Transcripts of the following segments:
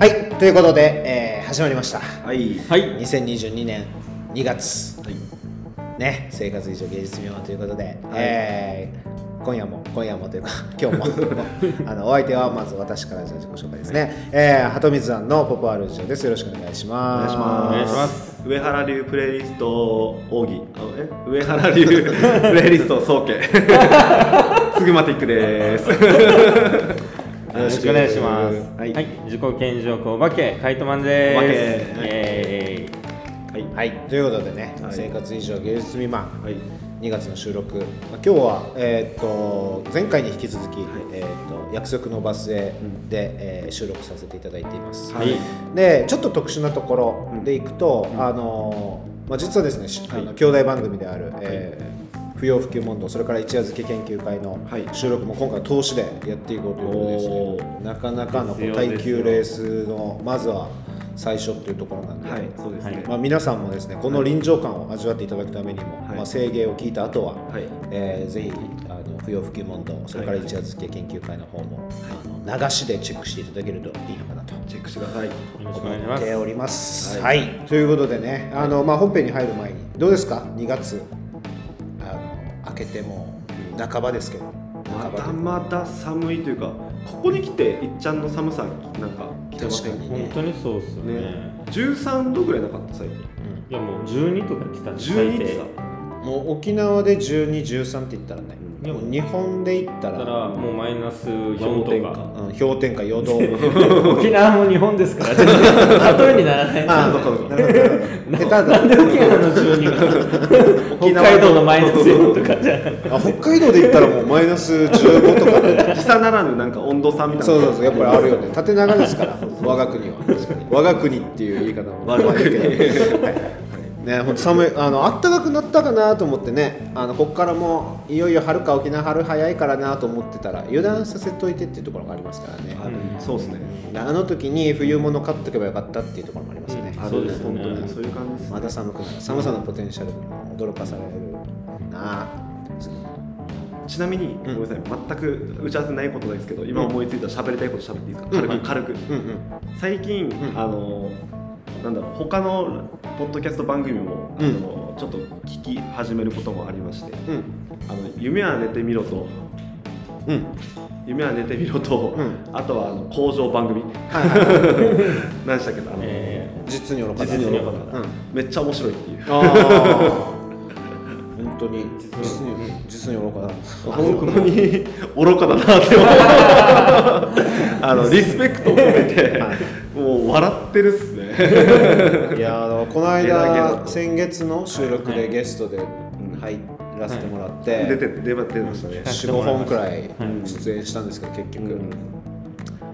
はいということで、えー始まりました。はい。はい。2022年2月。ね生活以上芸術未満ということで、えー今夜も今夜もというか 今日も。あのお相手はまず私からじゃあ自己紹介ですね、えー、鳩水庵のポポアルジオです。よろしくお願いしおます。お願いします。上原流プレイリスト奥義。あえ？上原流プレイリスト総計。つぐまティックですよろしくお願いします。ははい。い、自己顕示欲お化けカイトマンです。お化け。えはい。はい。ということでね、はい生活以上芸術未満。はい。2月の収録、まあ、今日は、えー、と前回に引き続き、えー、と約束のバスへで、えー収録させていただいています、はい。でちょっと特殊なところでいくと、うん。あのまあ、実はですね、しはい。あの兄弟番組である、えー不要不急問答それから一夜漬け研究会のはい。収録も今回投資でやっていこうということですおねなかなかの耐久レースのまずは最初っていうところなんで、はいそうですね。まあ、皆さんもですねこの臨場感を味わっていただくためにも、はい。まあ、制限を聞いた後は、はい。えーぜひあの不要不急問答それから一夜漬け研究会の方も、あの流しでチェックしていただけるといいのかなと。チェックしてください。ー、よろしくお願いします。思っております。は、はい。いということでねあの、まあ、本編に入る前にどうですか？2月けても半ばですけど。ま半ばだまだ寒いというかここに来ていっちゃんの寒さなんか来てません確かに本当にそうっすよね。ね。13度ぐらいなかった最近。いやもう12とか言ってたんで12ってさもう沖縄で1213って言ったらね、うんもう日本で言っただらからもうマイナス4氷点下。とか。うん、氷点下4度。沖縄も日本ですから、全然例えにならない。あそうかなるほどなるほど下手だ。なんで沖縄の12が？北海道のマイナス4とかじゃ。あ北海道で言ったらもうマイナス15とか。で時差ならぬなんか温度差みたいな。そうそうそう。やっぱりあるよね。縦長ですから。我が国は。我が国っていう言い方も。我が国。悪いけどはいね本当寒いあの暖かくなったかなと思ってねあのここからもういよいよ春か沖縄春早いからなと思ってたら油断させといてっていうところがありますからね。あそうですね。あの時に冬物買っとけばよかったっていうところもありますね、ある。そうですよね。本当にそういう感じですまだ寒くなる寒さのポテンシャルに驚かされるな。ちなみに、ごめんなさい。全く打ち合わせないことですけど今思いついたら喋りたいこと喋っていいですか、軽く軽く、うんうん。最近、ん。あのなんだろう他のポッドキャスト番組も、うん。あのちょっと聞き始めることもありましてうん「あの夢は寝てみろと」うん。夢は寝てみろと、うん。あとはあの工場番組。はいはいはい。何でしたっけあの、え実に愚かだ実に愚かだうん。めっちゃ面白いっていう。本当に実に実に愚かだ本当に愚かだなって思う。あのリスペクトを込めて、もう笑ってるっすね。いやあのこの間と。先月の収録はい。でゲストで入らせてもらって、出て出て出ましたね。45本くらいはい。出演したんですけど結局、うん。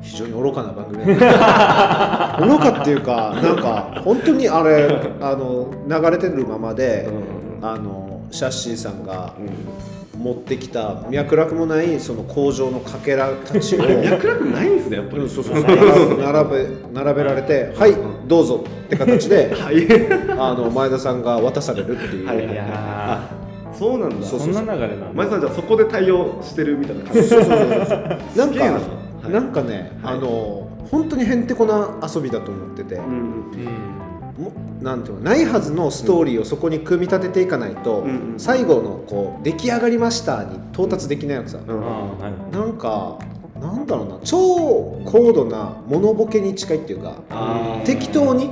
非常に愚かな番組だった。愚かっていうかなんか本当にあれ あの流れてるままで、あのシャッシーさんが持ってきた脈絡もないその工場のかけらたちを。脈絡ないんですねやっぱり、うんそうそうそう。並べ並べられて「はい。どうぞ」って形で はい。あの前田さんが渡されるっていう、はいー、いやそうなんだ。ーそんな流れなんだ。前田さんじゃあそこで対応してるみたいな感じ。そうそうそうそう。なんか、はい。なんかね、はい。あの本当にへんてこな遊びだと思ってて、うん。うん。もなんていうのないはずのストーリーをそこに組み立てていかないと、うんうん。最後のこう出来上がりましたに到達できないわけさ、うん。なんかなんだろうな超高度なモノボケに近いっていうか適当に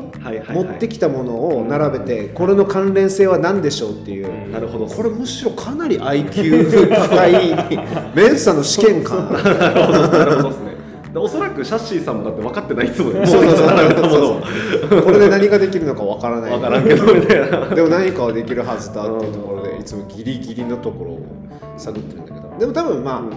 持ってきたものを並べてこれの関連性は何でしょうっていう、うん。なるほど。これむしろかなり IQ 高いメンサの試験官 なおそらくシャッシーさんもだって分かってないっすもんねそうそうそう。これで何ができるのかわからない。分からんけど。みたいなでも何かはできるはずだっていうところでいつもギリギリのところを探ってるんだけど。でも多分ま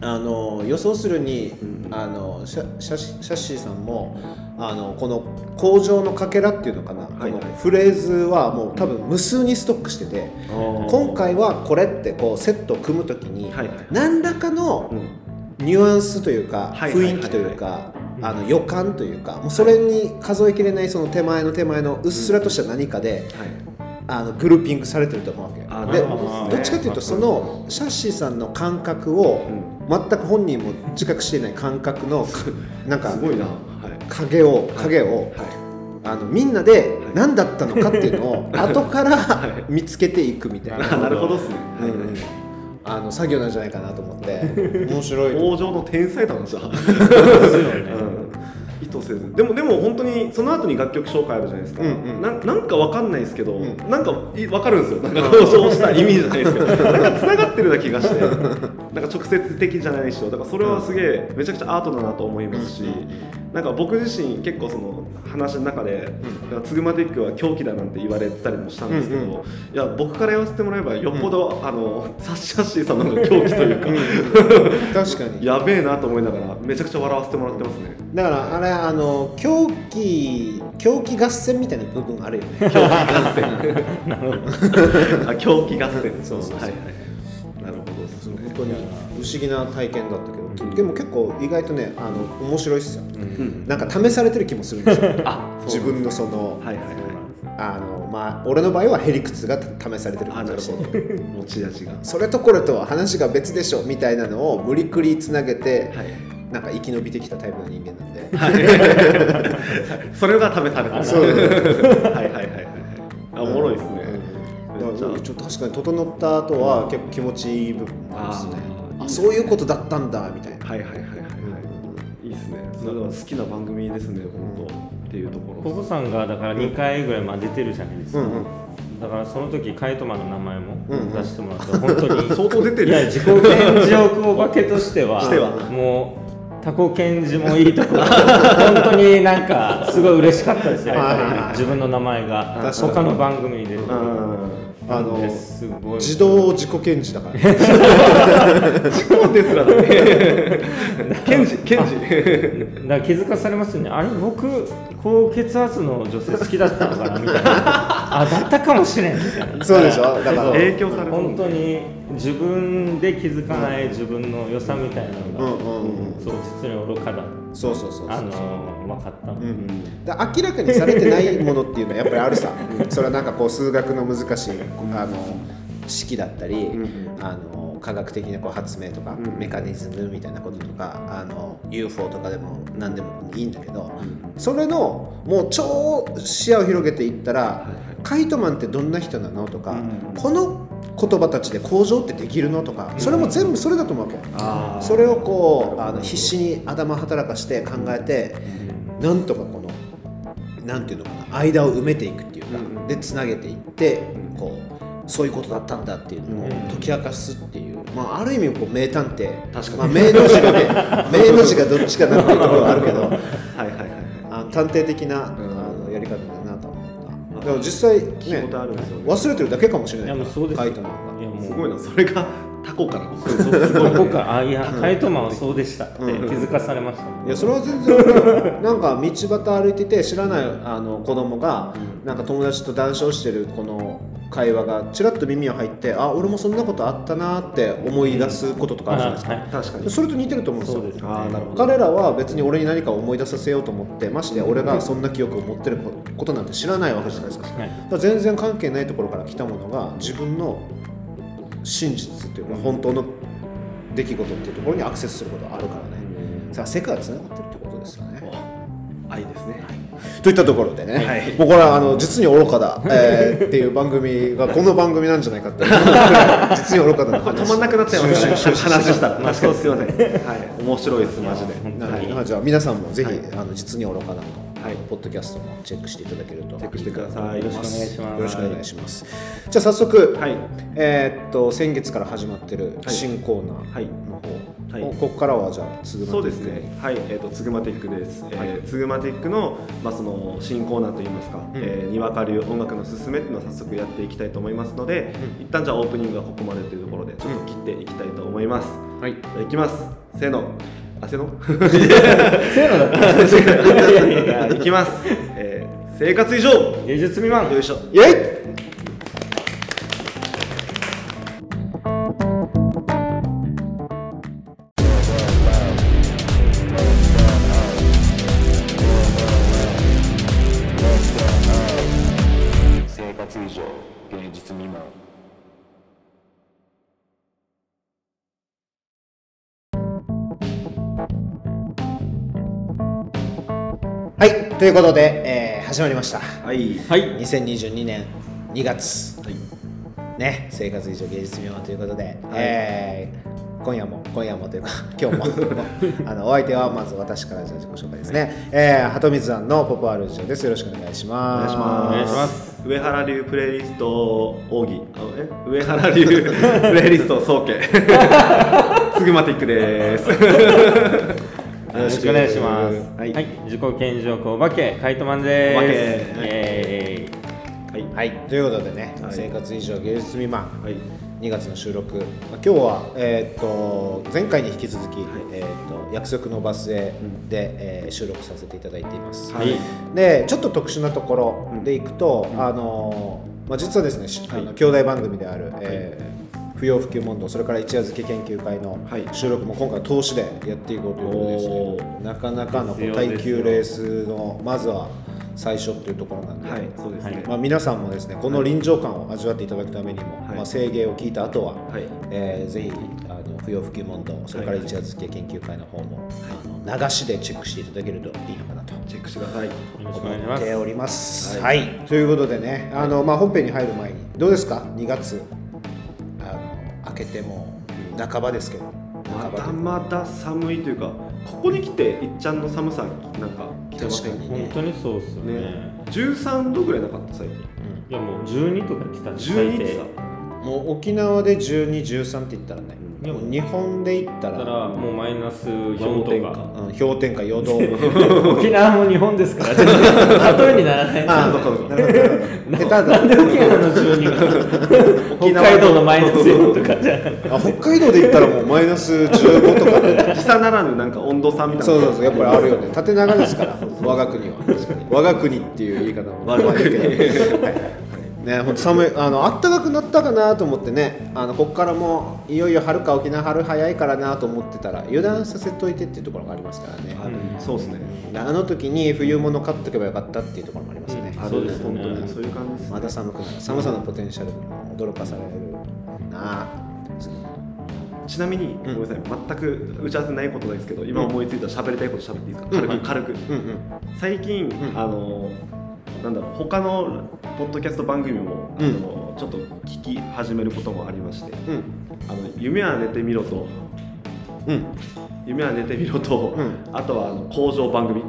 あ、あの予想するに、うん。あのシャシャシッシーさんもあのこの工場のかけらっていうのかな、はい。このフレーズはもう多分無数にストックしてて今回はこれってこうセットを組むときに、はいはい。何らかのうんニュアンスというか雰囲気というかあの予感というかもうそれに数えきれないその手前の手前のうっすらとした何かで、はい。あのグルーピングされてると思うわけ。でど。っちかというとそのシャッシーさんの感覚を全く本人も自覚していない感覚のな。んか影を影をはい。あのみんなで何だったのかっていうのを 後から見つけていくみたいあな、なるほどですね、うんうんあの作業なんじゃないかなと思って。面白い。王城の天才だなじゃあ、ですよね。うん、意図せず。でもでも本当にその後に楽曲紹介あるじゃないですか、うんうん。なんなんかわかんないですけど、ん。なんかいわかるんですよ。なんかそうした意味じゃないですけど。なんか繋がってるような気がして。なんか直接的じゃないでしょ。だからそれはすげえめちゃくちゃアートだなと思いますし、なんか僕自身結構その話の中で、なんかツグマティックは狂気だなんて言われてたりもしたんですけど、うんうんいや僕から言わせてもらえばよっぽど、あのサッシャッシーさんの狂気というか、確かに。やべえなと思いながらめちゃくちゃ笑わせてもらってますね。だからあれあの狂気狂気合戦みたいな部分あるよね。狂気合戦。あ狂気合戦。そうそうそう。はいはいなるほどですね。本当に不思議な体験だったけど、でも結構意外とねあの面白いっすよ、うん。なんか試されてる気もするんですよ。あ自分のその、はいはいはいあのまあ俺の場合はヘリクツが試されてる感じがし。持ち味が。それとこれとは話が別でしょみたいなのを無理くりつなげて、はい。なんか生き延びてきたタイプの人間なんで、それが試されたそう。はいはいはいちょっと確かに整った後は結構気持ちいい部分もありますね。あそういうことだったんだみたいな、はいはいはいはいはいいいですね。それは好きな番組ですね本当。っていうところ。ココさんがだから2回ぐらいまあ出てるじゃないですか、うんうん。だからその時カイトマンの名前もうんうん。出してもらって、本当に 相当出てるいや自己顕示欲お化けとしてはしては。もうタコ検事もいいところ。本当になんかすごい嬉しかったですよやっぱはいはいはい。り自分の名前が。他の番組に出てうんあの自動自己検事だから、そうですらね。ケンジケンジだから気づかされますよね。あれ僕高血圧の女性好きだったのかなみたいな。あだったかもしれんみたいな。そうでしょ？だから。影響される本当に自分で気づかない自分の良さみたいなのが、うんうんうんそう実に愚かだそうそうそうそうあの分かった、うん、だ明らかにされてないものっていうのはやっぱりあるさ。それはなんかこう数学の難しいあの式だったり、んあの科学的なこう発明とか、うんメカニズムみたいなこととかあの UFO とかでも何でもいいんだけど、それのもう超視野を広げていったら、カイトマンってどんな人なのとか、うん。この言葉たちで工場ってできるのとか、それも全部それだと思うわけ。それをこうあの必死に頭働かして考えて、なんとかこのなんていうのかな間を埋めていくっていうか、うん。でつなげていってこうそういうことだったんだっていうのをうん。解き明かすっていう、まあ、ある意味こう名探偵。確かに。まあ、名の字がね 名の字がどっちかなっていうところはあるけど。はいはいはいあの探偵的な、ったでも実際聞いたねことあるんですよね。忘れてるだけかもしれない。いやもうそうです。カイトマンが。いやもう。すごいなそれがタコから。そうそうすごいここか。らあいやカイトマンはそうでした。って気うんづかされました、いやそれは全然俺なんか道端歩いてて知らないあの子供がなんか友達と談笑してるこの会話がちらっと耳に入ってあ俺もそんなことあったなって思い出すこととかあるじゃないですか、はい確かに。それと似てると思うんですよ。ですね。ああなるほど。彼らは別に俺に何かを思い出させようと思ってましてや俺がそんな記憶を持ってることなんて知らないわけじゃないですか。はいら全然関係ないところから来たものが自分の真実というか本当の出来事っていうところにアクセスすることがあるからね。さあ世界はつながってるってことですよね愛ですね。といったところでね、はい。もうこれはあの実に愚かだ、えーっていう番組がこの番組なんじゃないかって 実に愚かだなこれ止まんなくなっちゃいま したね話した。ら確かにすいませんはい。面白いですマジで。はい、じゃあ皆さんもぜひ、はいあの実に愚かなの、はい。ポッドキャストもチェックしていただけるとチェックしてください。よろしくお願いします。よろしくお願いします。じゃあ早速、はい。えーっと先月から始まってる新コーナーはいの方、はい。こここからはじゃあ続そうですね。はい、えっ、とツグマティックです。えーツグマティックのまあその新コーナーといいますか、えーにわかる音楽のすすめっていうのを早速やっていきたいと思いますので、一旦じゃあオープニングはここまでというところでちょっと切っていきたいと思います。はい。じゃあいきます。せーの。あせーの？せーのだった いきます。えー生活以上。芸術未満よいしょ。イエイ生活以上芸術未満ということで、えー始まりました。はい。はい。2022年2月。はい。ね生活以上芸術未満ということで、えー今夜も今夜もというか 今日も。あのお相手はまず私からじゃあ自己紹介ですね、えー、鳩水庵のポポアルジオです。よろしくお願いしおます。お願いします。上原流プレイリスト奥義あえ？上原流プレイリスト総計。つぐまティックです。よろしくお願いします。ははい。い、自己顕示欲お化けカイトマンです。はい。はい。ということでね、はい生活以上芸術未満。はい。2月の収録、まあ、今日は、えー、と前回に引き続き、えー、と約束のバスへで、えー収録させていただいています。はい。でちょっと特殊なところでいくと、あのまあ、実はですね、しあの兄弟番組である、えー不要不急問答それから一夜漬け研究会のはい。収録も今回投資でやっていこうということでして、おなかなかの耐久レースのまずは最初というところなんで、はいそうですね。まあ、皆さんもですねこの臨場感を味わっていただくためにも、はい。まあ、制限を聞いた後は、はい。えーぜひあの不要不急問答それから一夜漬け研究会の方も、あの流しでチェックしていただけるといいのかなと。チェックしてください。よろしくお願いします。思っております。は、はい。ということでね、あのまあ本編に入る前にどうですか？2月けても半ばですけど、まだまだ寒いというかここに来ていっちゃんの寒さなんか来てません確かに本当にそうっすよね。ね。13度ぐらいなかった最近。いやもう12とか言ってたんです12ってさ。もう沖縄で12、13って言ったらね、いやもう日本で言ったら。ら、もうマイナス4氷点とか。うん、氷点下4度。沖縄も日本ですから、例えにならない。あそうそうなるほどなるほど。下手だ。なんで沖縄の12が 北海道のマイナス4とかじゃなあ北海道で言ったらもうマイナス15とかで。時差ならぬなんか温度差みたいな。そうそうそうやっぱりあるよね。縦長ですから。我が国は。我が国っていう言い方も。我が国まあいいけどはいね本当寒いあの暖かくなったかなと思ってねあのここからもういよいよ春か沖縄春早いからなと思ってたら油断させといてっていうところがありますからね。あそうですね。あの時に冬物買っとけばよかったっていうところもありますね、あそうですね。本当にそういう感じですまだ寒くなる。寒さのポテンシャルに驚かされるな。ちなみに、ごめんなさい。全く打ち合わせないことですけど今思いついた喋りたいこと喋っていいですか？軽く、うん軽く。うんうん。最近、ん。あのなんだろう他のポッドキャスト番組も、うん。あのちょっと聞き始めることもありましてうん「あの夢は寝てみろと」うん。夢は寝てみろと、うん。あとはあの工場番組。はい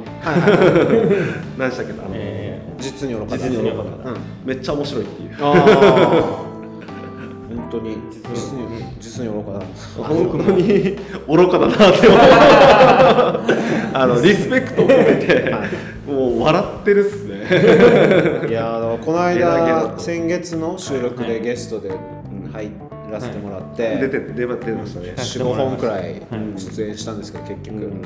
何でしたっけあの、え実に愚かだ実に愚かだうん。めっちゃ面白いっていう。ああ本当に。実に実に。愚かだ本当に愚かだなって思う。あのリスペクトを込めて、もう笑ってるっすねいやーこのゲラゲラ間と。先月の収録でゲストで入らせてもらって、出て出てましたね。45本くらいはい。出演したんですけど結局、うん。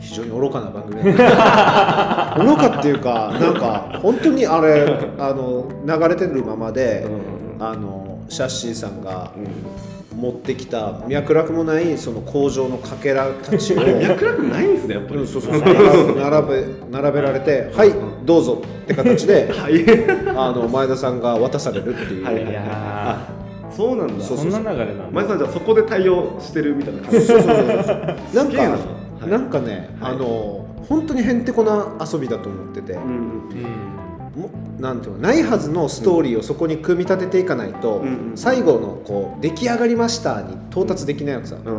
非常に愚かな番組だった。愚かっていうかなんか本当にあれあの流れてるままで、うん。あのシャッシーさんがうん持ってきた脈絡もないその工場のかけらたちを脈絡ないんですねやっぱり、うんそうそうそう。並べ並べられて「はいどうぞ」って形で はい。あの前田さんが渡されるっていう、はいそうなんだ。ーそうそんな流れなんだ。前田さんじゃあそこで対応してるみたいな感じ。なんか、すげえな。はい。なんかね、はい。あの本当にへんてこな遊びだと思ってて、うんうんもなんていうのないはずのストーリーをそこに組み立てていかないと、うん。うん最後のこう出来上がりましたに到達できないわけさ、うん。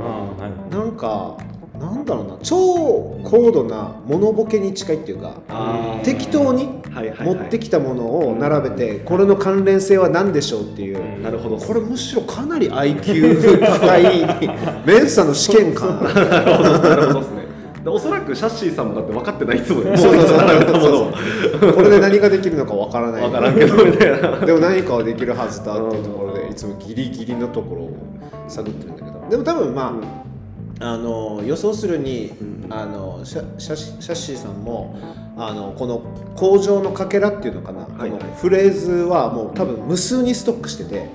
なんかなんだろうな超高度なモノボケに近いっていうか適当に持ってきたものを並べてこれの関連性は何でしょうっていう、うん。なるほど。これむしろかなり IQ 高いメンサの試験かななるほどおそらくシャッシーさんもだって分かってないっすもんねもうそう。そうそうこれで何ができるのかわからない。分からんけどみたいな。でも何かはできるはずだっていうところでいつもギリギリのところを探ってるんだけど。でも多分まあ、あの予想するに、うん。あのシャシャシシャッシーさんもあのこの工場のかけらっていうのかな、はいはい。このフレーズはもう多分無数にストックしてて、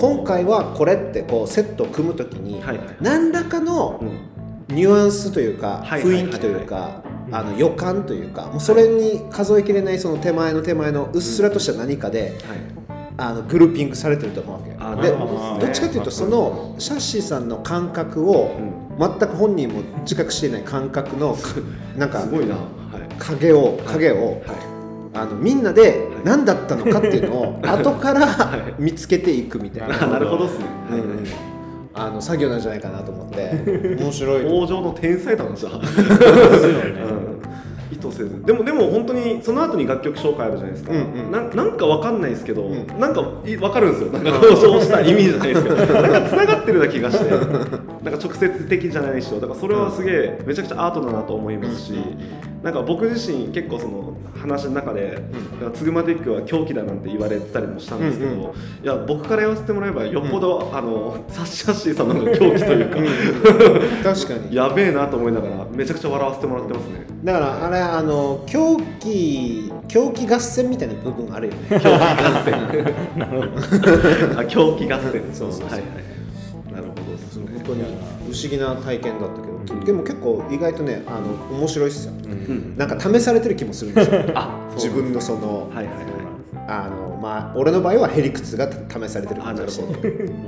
今回はこれってこうセットを組む時に、何らかのうんニュアンスというか雰囲気というかあの予感というかもうそれに数えきれないその手前の手前のうっすらとした何かで、はい。あのグルーピングされてると思うわけ。あでど。どっちかというとそのシャッシーさんの感覚をうん。全く本人も自覚していない感覚の なんか影を影を、はい。あのみんなで何だったのかっていうのを 後から見つけていくみたいな、あなるほどですね、うんうんあの作業なんじゃないかなと思って。面白い。王城の天才だなじゃあ。ですよね意図せず。でもでも本当にその後に楽曲紹介あるじゃないですか、うんうん。ななんかわかんないですけど、ん。なんかいわかるんですよ。なんかそうした意味じゃないですけど。なんか繋がってるような気がして。なんか直接的じゃないしだからそれはすげえめちゃくちゃアートだなと思いますし、なんか僕自身結構その話の中で、なんかツグマティックは狂気だなんて言われてたりもしたんですけど、うんうんいや僕から言わせてもらえばよっぽど、あのサッシャッシーさんの狂気というか、確かに。やべえなと思いながらめちゃくちゃ笑わせてもらってますね。だからあれあの狂気狂気合戦みたいな部分あるよね。狂気合戦。あ狂気合戦。そうそうそう。はいはいなるほどですね本当に不思議な体験だったけど、でも結構意外とねあの面白いっすよ、うん。なんか試されてる気もするんですよ。あ自分のその、はいはいはい。あのまあ俺の場合はへりくつが試されてる感じがしてほど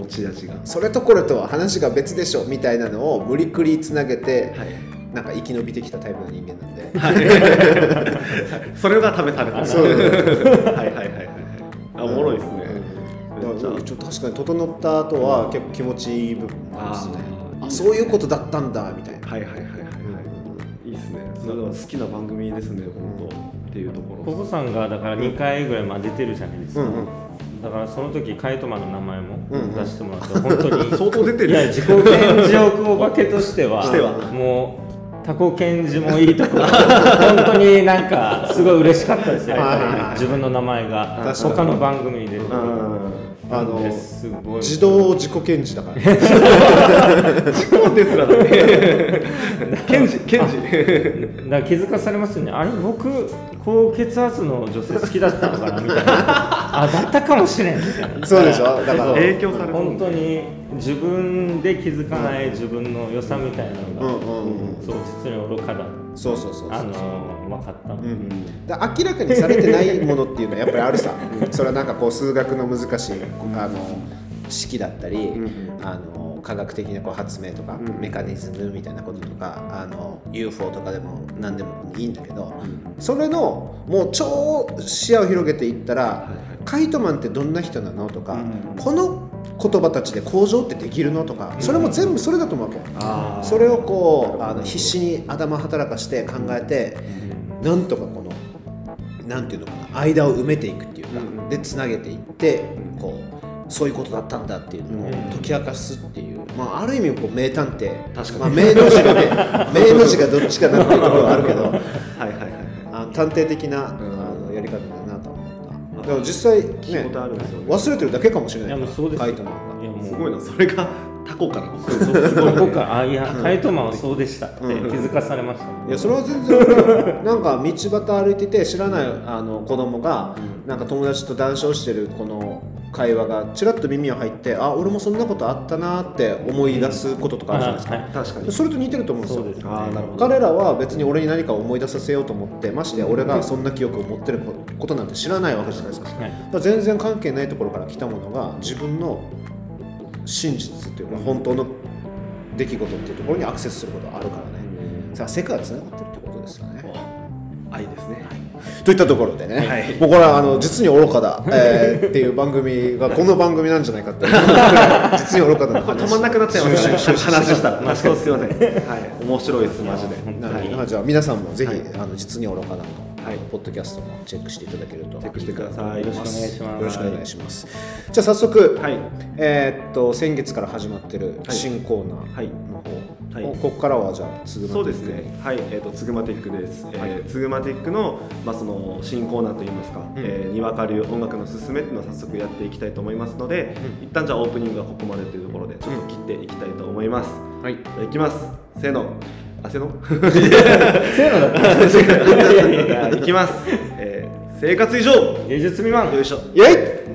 持ち味が。それとこれとは話が別でしょみたいなのを無理くりつなげて、はいなんか生き延びてきたタイプの人間なんで、それが試されたそう。はいはいはいはい。あおもろいですね。だめっちゃ。からちょっと確かに整った後は結構気持ちいい部分もありますね。あそういうことだったんだみたいな、はいはいはいはい。はいいいですね。それは好きな番組ですね本当。っていうところ。ココさんがだから2回ぐらいまあ出てるじゃないですか、うんうん。だからその時カイトマンの名前もうんうん。出してもらって、本当に。相当出てる。いや自己顕示欲お化けとしてはしては。もうタコ検事もいいとこ。ろ本当になんかすごい嬉しかったですよ。自分の名前が。他の番組に出てうん。あの自動自己検事だから、そうですらね。ケンジケンジだ気づかされますよね。あれ僕高血圧の女性好きだったのかな？みたいな。あだったかもしれん。みたいな。そうでしょ？だから。影響される本当に自分で気づかない自分の良さみたいなのが、うんうんうんそう実に愚かだそうそうそうそう。あの分かった、うんだ明らかにされてないものっていうのは やっぱりあるさ。それはなんかこう数学の難しいあの式だったり、んあの科学的なこう発明とか、うんメカニズムみたいなこととかあの UFO とかでも何でもいいんだけど、それのもう超視野を広げていったら、カイトマンってどんな人なのとか、うん。この言葉たちで工場ってできるのとかそれも全部それだと思うわけ。それをこうあの必死に頭働かして考えて、なんとかこのなんていうのかな間を埋めていくっていうか、うん。でつなげていってこうそういうことだったんだっていうのをうん。解き明かすっていう、まあ、ある意味こう名探偵。確かに。まあ、名の字がね名の字がどっちかなっていうところはあるけど。はいはいはいあの探偵的な、ん。あのやり方だなと思ったでも実際ね聞いたことあるんですよね。忘れてるだけかもしれないいやもうそうですよ。カイトマンが。いやもう。すごいなそれがタコから。そうそうすごい。ここからあいやカイトマンはそうでしたって気づかされました、いやそれは全然俺なんか道端歩いてて知らないあの子供がなんか友達と談笑してるこの会話がちらっと耳を入ってあ俺もそんなことあったなって思い出すこととかあるじゃないですか、はい確かに。それと似てると思うんですよ。ね。彼らは別に俺に何かを思い出させようと思ってましてや俺がそんな記憶を持ってることなんて知らないわけじゃないですか,、はいだから全然関係ないところから来たものが自分の真実というか本当の出来事っていうところにアクセスすることがあるからね、さあ世界はつながってるってことですよね愛ですね。といったところでね、はい。もうこれはあの実に愚かだ、えーっていう番組がこの番組なんじゃないかって 実に愚かだなこれ止まんなくなっちゃいます。ねシュシュシュシュ話した。ら確かにすいませんはい。面白いですマジで。はい、じゃあ皆さんもぜひ、はい。あの実に愚かなの、はい。ポッドキャストもチェックしていただけるとチェックしてください。よろしくお願いします。よろしくお願いします。じゃあ早速、はい。えーっと先月から始まってる新コーナーはいの方、はい。おここからはじゃあ次そうですね。はい、えっ、とツグマティックです。えーツグマティックのまあその新コーナーといいますか、うん。えーにわかる音楽のすすめっていうのを早速やっていきたいと思いますので、一旦じゃあオープニングはここまでというところでちょっと切っていきたいと思います。はい。じゃあいきます。せーの。あせーの？せーのだった いやいきます。えー生活以上。芸術未満よいしょ。イエイ